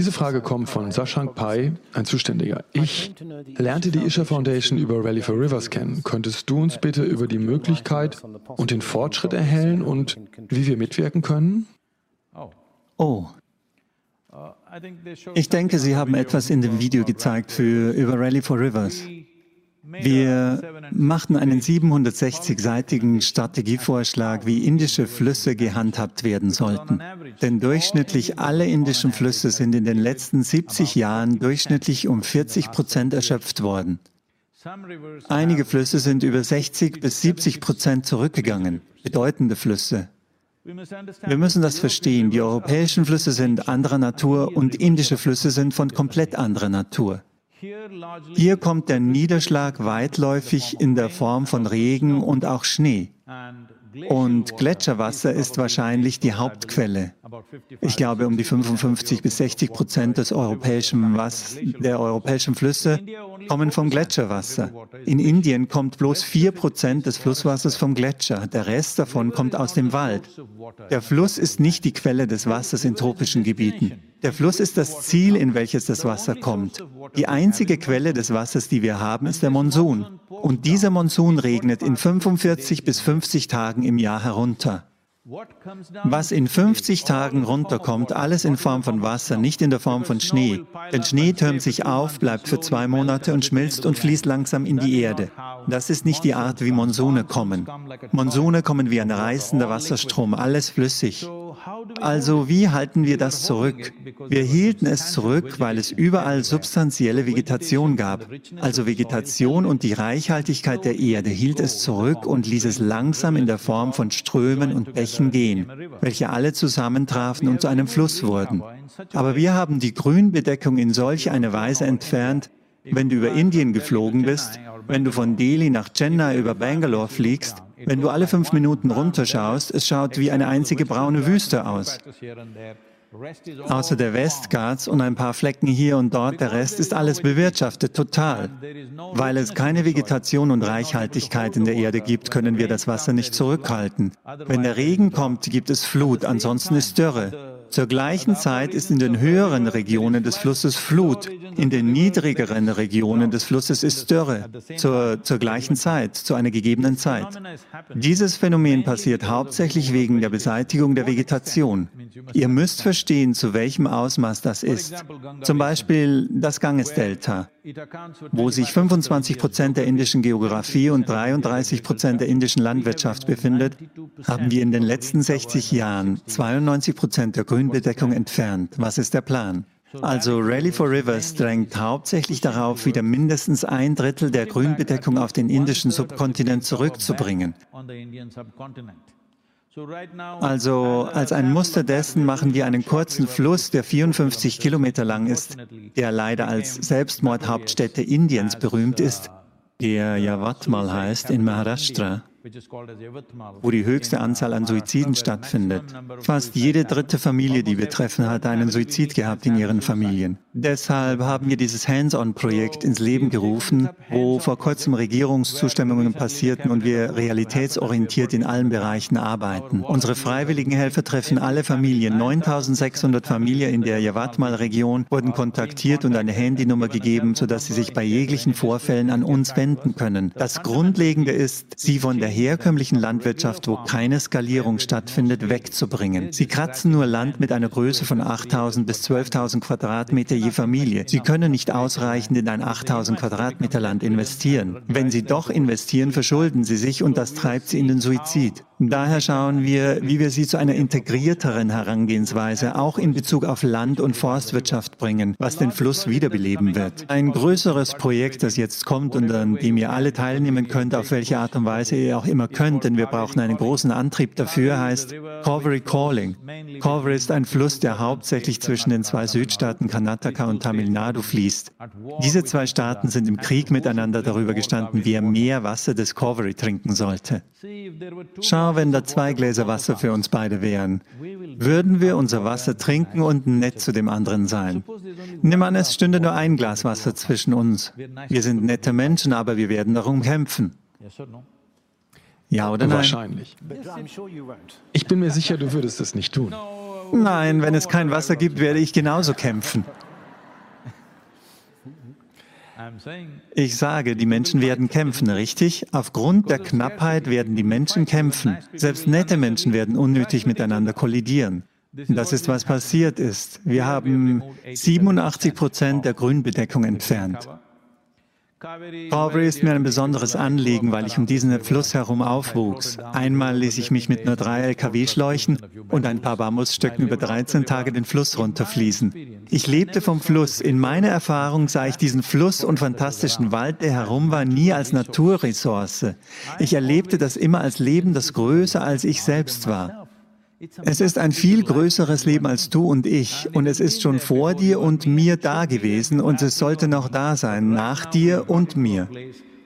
Diese Frage kommt von Sashank Pai, ein Zuständiger. Ich lernte die Isha Foundation über Rally for Rivers kennen. Könntest du uns bitte über die Möglichkeit und den Fortschritt erhellen und wie wir mitwirken können? Oh. Ich denke, Sie haben etwas in dem Video gezeigt für über Rally for Rivers. Wir machten einen 760-seitigen Strategievorschlag, wie indische Flüsse gehandhabt werden sollten. Denn durchschnittlich alle indischen Flüsse sind in den letzten 70 Jahren durchschnittlich um 40 Prozent erschöpft worden. Einige Flüsse sind über 60 bis 70 Prozent zurückgegangen, bedeutende Flüsse. Wir müssen das verstehen. Die europäischen Flüsse sind anderer Natur und indische Flüsse sind von komplett anderer Natur. Hier kommt der Niederschlag weitläufig in der Form von Regen und auch Schnee. Und Gletscherwasser ist wahrscheinlich die Hauptquelle. Ich glaube, um die 55 bis 60 Prozent des europäischen Was der europäischen Flüsse kommen vom Gletscherwasser. In Indien kommt bloß 4 Prozent des Flusswassers vom Gletscher. Der Rest davon kommt aus dem Wald. Der Fluss ist nicht die Quelle des Wassers in tropischen Gebieten. Der Fluss ist das Ziel, in welches das Wasser kommt. Die einzige Quelle des Wassers, die wir haben, ist der Monsun. Und dieser Monsun regnet in 45 bis 50 Tagen im Jahr herunter. Was in 50 Tagen runterkommt, alles in Form von Wasser, nicht in der Form von Schnee. Denn Schnee türmt sich auf, bleibt für zwei Monate und schmilzt und fließt langsam in die Erde. Das ist nicht die Art, wie Monsune kommen. Monsune kommen wie ein reißender Wasserstrom, alles flüssig. Also wie halten wir das zurück? Wir hielten es zurück, weil es überall substanzielle Vegetation gab. Also Vegetation und die Reichhaltigkeit der Erde hielt es zurück und ließ es langsam in der Form von Strömen und Bächen gehen, welche alle zusammentrafen und zu einem Fluss wurden. Aber wir haben die Grünbedeckung in solch eine Weise entfernt, wenn du über Indien geflogen bist, wenn du von Delhi nach Chennai über Bangalore fliegst, wenn du alle fünf Minuten runterschaust, es schaut wie eine einzige braune Wüste aus. Außer der Westghats und ein paar Flecken hier und dort, der Rest ist alles bewirtschaftet, total. Weil es keine Vegetation und Reichhaltigkeit in der Erde gibt, können wir das Wasser nicht zurückhalten. Wenn der Regen kommt, gibt es Flut, ansonsten ist Dürre. Zur gleichen Zeit ist in den höheren Regionen des Flusses Flut, in den niedrigeren Regionen des Flusses ist Dürre, zur, zur gleichen Zeit, zu einer gegebenen Zeit. Dieses Phänomen passiert hauptsächlich wegen der Beseitigung der Vegetation. Ihr müsst verstehen, zu welchem Ausmaß das ist. Zum Beispiel das Gangesdelta, wo sich 25 Prozent der indischen Geografie und 33 Prozent der indischen Landwirtschaft befindet, haben wir in den letzten 60 Jahren 92 Prozent der Grünbedeckung entfernt. Was ist der Plan? Also Rally for Rivers drängt hauptsächlich darauf, wieder mindestens ein Drittel der Grünbedeckung auf den indischen Subkontinent zurückzubringen. Also als ein Muster dessen machen wir einen kurzen Fluss, der 54 Kilometer lang ist, der leider als Selbstmordhauptstätte Indiens berühmt ist, der Yavatmal heißt in Maharashtra wo die höchste Anzahl an Suiziden stattfindet. Fast jede dritte Familie, die wir treffen, hat einen Suizid gehabt in ihren Familien. Deshalb haben wir dieses Hands-on-Projekt ins Leben gerufen, wo vor kurzem Regierungszustimmungen passierten und wir realitätsorientiert in allen Bereichen arbeiten. Unsere freiwilligen Helfer treffen alle Familien. 9600 Familien in der Yavatmal-Region wurden kontaktiert und eine Handynummer gegeben, sodass sie sich bei jeglichen Vorfällen an uns wenden können. Das Grundlegende ist, sie von der herkömmlichen Landwirtschaft, wo keine Skalierung stattfindet, wegzubringen. Sie kratzen nur Land mit einer Größe von 8.000 bis 12.000 Quadratmeter je Familie. Sie können nicht ausreichend in ein 8.000 Quadratmeter Land investieren. Wenn sie doch investieren, verschulden sie sich und das treibt sie in den Suizid. Daher schauen wir, wie wir sie zu einer integrierteren Herangehensweise auch in Bezug auf Land- und Forstwirtschaft bringen, was den Fluss wiederbeleben wird. Ein größeres Projekt, das jetzt kommt und an dem ihr alle teilnehmen könnt, auf welche Art und Weise ihr auch immer könnt, denn wir brauchen einen großen Antrieb dafür, heißt Cauvery Calling. Cauvery ist ein Fluss, der hauptsächlich zwischen den zwei Südstaaten Karnataka und Tamil Nadu fließt. Diese zwei Staaten sind im Krieg miteinander darüber gestanden, wer mehr Wasser des Cauvery trinken sollte. Schau, wenn da zwei Gläser Wasser für uns beide wären, würden wir unser Wasser trinken und nett zu dem anderen sein. Nimm an, es stünde nur ein Glas Wasser zwischen uns. Wir sind nette Menschen, aber wir werden darum kämpfen. Ja oder nein? Wahrscheinlich. Ich bin mir sicher, du würdest es nicht tun. Nein, wenn es kein Wasser gibt, werde ich genauso kämpfen. Ich sage, die Menschen werden kämpfen, richtig? Aufgrund der Knappheit werden die Menschen kämpfen. Selbst nette Menschen werden unnötig miteinander kollidieren. Das ist, was passiert ist. Wir haben 87 Prozent der Grünbedeckung entfernt. Calvary ist mir ein besonderes Anliegen, weil ich um diesen Fluss herum aufwuchs. Einmal ließ ich mich mit nur drei LKW-Schläuchen und ein paar Bambusstöcken über 13 Tage den Fluss runterfließen. Ich lebte vom Fluss. In meiner Erfahrung sah ich diesen Fluss und fantastischen Wald, der herum war, nie als Naturressource. Ich erlebte das immer als Leben, das größer als ich selbst war. Es ist ein viel größeres Leben als du und ich und es ist schon vor dir und mir da gewesen und es sollte noch da sein, nach dir und mir.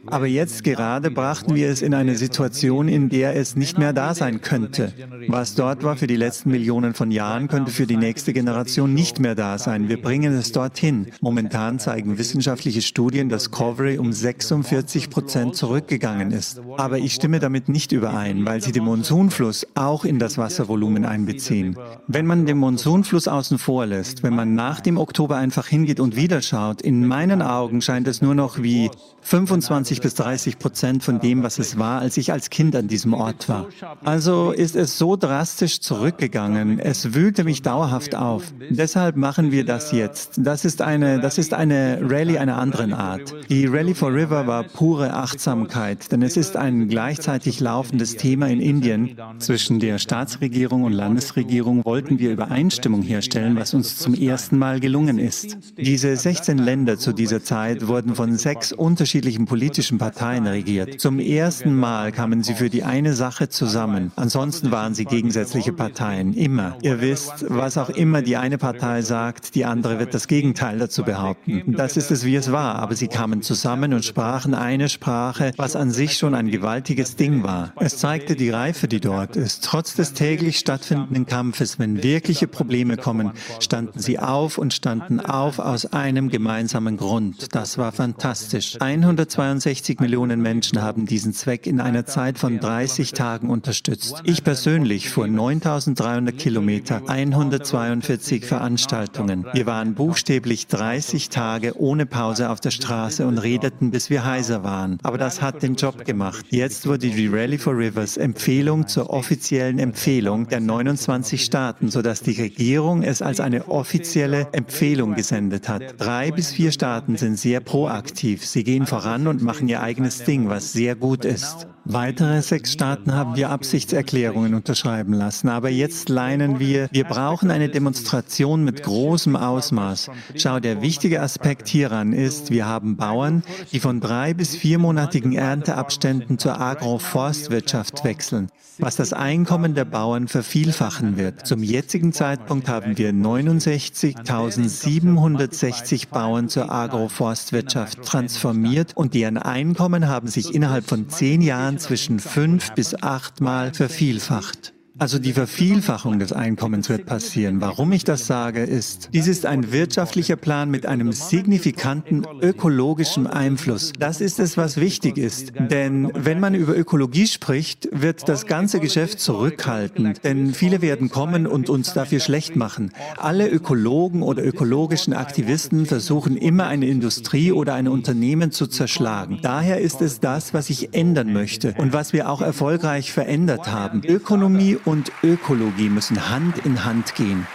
Aber jetzt gerade brachten wir es in eine Situation, in der es nicht mehr da sein könnte. Was dort war für die letzten Millionen von Jahren, könnte für die nächste Generation nicht mehr da sein. Wir bringen es dorthin. Momentan zeigen wissenschaftliche Studien, dass Covery um 46 Prozent zurückgegangen ist. Aber ich stimme damit nicht überein, weil sie den Monsunfluss auch in das Wasservolumen einbeziehen. Wenn man den Monsunfluss außen vor lässt, wenn man nach dem Oktober einfach hingeht und wieder schaut, in meinen Augen scheint es nur noch wie 25 bis 30 Prozent von dem, was es war, als ich als Kind an diesem Ort war. Also ist es so drastisch zurückgegangen. Es wühlte mich dauerhaft auf. Deshalb machen wir das jetzt. Das ist eine, das ist eine Rallye einer anderen Art. Die Rally for River war pure Achtsamkeit, denn es ist ein gleichzeitig laufendes Thema in Indien. Zwischen der Staatsregierung und Landesregierung wollten wir Übereinstimmung herstellen, was uns zum ersten Mal gelungen ist. Diese 16 Länder zu dieser Zeit wurden von sechs unterschiedlichen politischen Parteien regiert. Zum ersten Mal kamen sie für die eine Sache zusammen. Ansonsten waren sie gegensätzliche Parteien. Immer. Ihr wisst, was auch immer die eine Partei sagt, die andere wird das Gegenteil dazu behaupten. Das ist es, wie es war. Aber sie kamen zusammen und sprachen eine Sprache, was an sich schon ein gewaltiges Ding war. Es zeigte die Reife, die dort ist. Trotz des täglich stattfindenden Kampfes, wenn wirkliche Probleme kommen, standen sie auf und standen auf aus einem gemeinsamen Grund. Das war fantastisch. 162 Millionen Menschen haben diesen Zweck in einer Zeit von 30 Tagen unterstützt. Ich persönlich fuhr 9300 Kilometer, 142 Veranstaltungen. Wir waren buchstäblich 30 Tage ohne Pause auf der Straße und redeten, bis wir heiser waren. Aber das hat den Job gemacht. Jetzt wurde die Rally for Rivers Empfehlung zur offiziellen Empfehlung der 29 Staaten, sodass die Regierung es als eine offizielle Empfehlung gesendet hat. Drei bis vier Staaten sind sehr proaktiv. Sie gehen voran und machen ihr eigenes Ding, was sehr gut ist. Weitere sechs Staaten haben wir Absichtserklärungen unterschreiben lassen. Aber jetzt leinen wir, wir brauchen eine Demonstration mit großem Ausmaß. Schau, der wichtige Aspekt hieran ist, wir haben Bauern, die von drei bis viermonatigen Ernteabständen zur Agroforstwirtschaft wechseln, was das Einkommen der Bauern vervielfachen wird. Zum jetzigen Zeitpunkt haben wir 69.760 Bauern zur Agroforstwirtschaft transformiert und deren Einkommen haben sich innerhalb von zehn Jahren Zwischen fünf bis achtmal vervielfacht. Also die Vervielfachung des Einkommens wird passieren. Warum ich das sage, ist, dies ist ein wirtschaftlicher Plan mit einem signifikanten ökologischen Einfluss. Das ist es, was wichtig ist. Denn wenn man über Ökologie spricht, wird das ganze Geschäft zurückhaltend. Denn viele werden kommen und uns dafür schlecht machen. Alle Ökologen oder ökologischen Aktivisten versuchen immer eine Industrie oder ein Unternehmen zu zerschlagen. Daher ist es das, was ich ändern möchte und was wir auch erfolgreich verändert haben. Ökonomie und Ökologie müssen Hand in Hand gehen.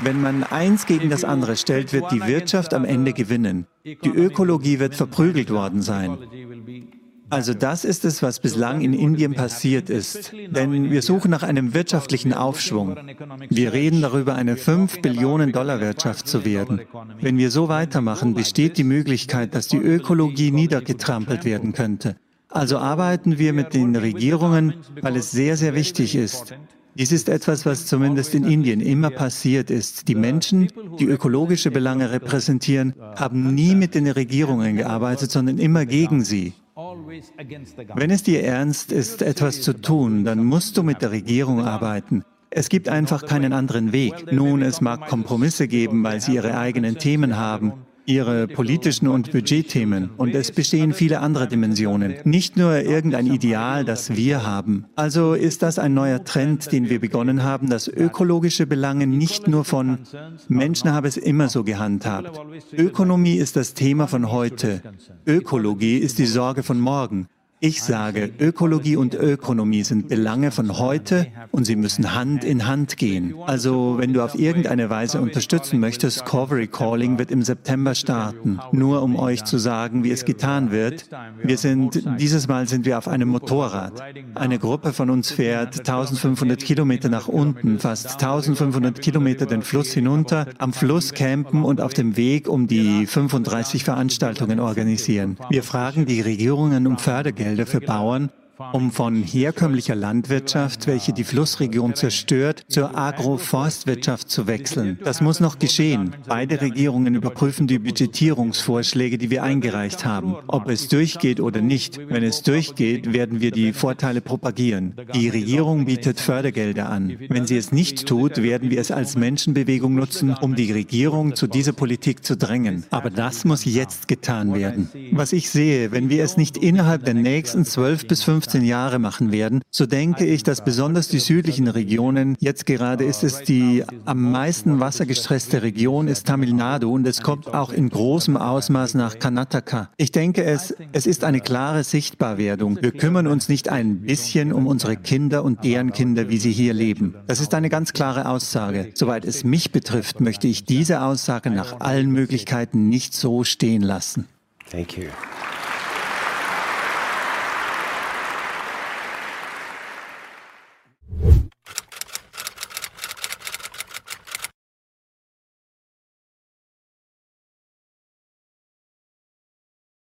Wenn man eins gegen das andere stellt, wird die Wirtschaft am Ende gewinnen. Die Ökologie wird verprügelt worden sein. Also das ist es, was bislang in Indien passiert ist. Denn wir suchen nach einem wirtschaftlichen Aufschwung. Wir reden darüber, eine 5 Billionen Dollar Wirtschaft zu werden. Wenn wir so weitermachen, besteht die Möglichkeit, dass die Ökologie niedergetrampelt werden könnte. Also arbeiten wir mit den Regierungen, weil es sehr, sehr wichtig ist. Dies ist etwas, was zumindest in Indien immer passiert ist. Die Menschen, die ökologische Belange repräsentieren, haben nie mit den Regierungen gearbeitet, sondern immer gegen sie. Wenn es dir ernst ist, etwas zu tun, dann musst du mit der Regierung arbeiten. Es gibt einfach keinen anderen Weg. Nun, es mag Kompromisse geben, weil sie ihre eigenen Themen haben. Ihre politischen und Budgetthemen. Und es bestehen viele andere Dimensionen. Nicht nur irgendein Ideal, das wir haben. Also ist das ein neuer Trend, den wir begonnen haben, dass ökologische Belange nicht nur von Menschen haben es immer so gehandhabt. Ökonomie ist das Thema von heute. Ökologie ist die Sorge von morgen. Ich sage, Ökologie und Ökonomie sind Belange von heute und sie müssen Hand in Hand gehen. Also wenn du auf irgendeine Weise unterstützen möchtest, Covery Calling wird im September starten. Nur um euch zu sagen, wie es getan wird. Wir sind, dieses Mal sind wir auf einem Motorrad. Eine Gruppe von uns fährt 1500 Kilometer nach unten, fast 1500 Kilometer den Fluss hinunter, am Fluss campen und auf dem Weg um die 35 Veranstaltungen organisieren. Wir fragen die Regierungen um Fördergeld Fördergelder für Bauern um von herkömmlicher Landwirtschaft, welche die Flussregion zerstört, zur Agroforstwirtschaft zu wechseln. Das muss noch geschehen. Beide Regierungen überprüfen die Budgetierungsvorschläge, die wir eingereicht haben. Ob es durchgeht oder nicht. Wenn es durchgeht, werden wir die Vorteile propagieren. Die Regierung bietet Fördergelder an. Wenn sie es nicht tut, werden wir es als Menschenbewegung nutzen, um die Regierung zu dieser Politik zu drängen. Aber das muss jetzt getan werden. Was ich sehe, wenn wir es nicht innerhalb der nächsten 12 bis 15 15 Jahre machen werden, so denke ich, dass besonders die südlichen Regionen, jetzt gerade ist es die am meisten wassergestresste Region, ist Tamil Nadu und es kommt auch in großem Ausmaß nach Karnataka. Ich denke, es, es ist eine klare Sichtbarwerdung. Wir kümmern uns nicht ein bisschen um unsere Kinder und deren Kinder, wie sie hier leben. Das ist eine ganz klare Aussage. Soweit es mich betrifft, möchte ich diese Aussage nach allen Möglichkeiten nicht so stehen lassen. Thank you.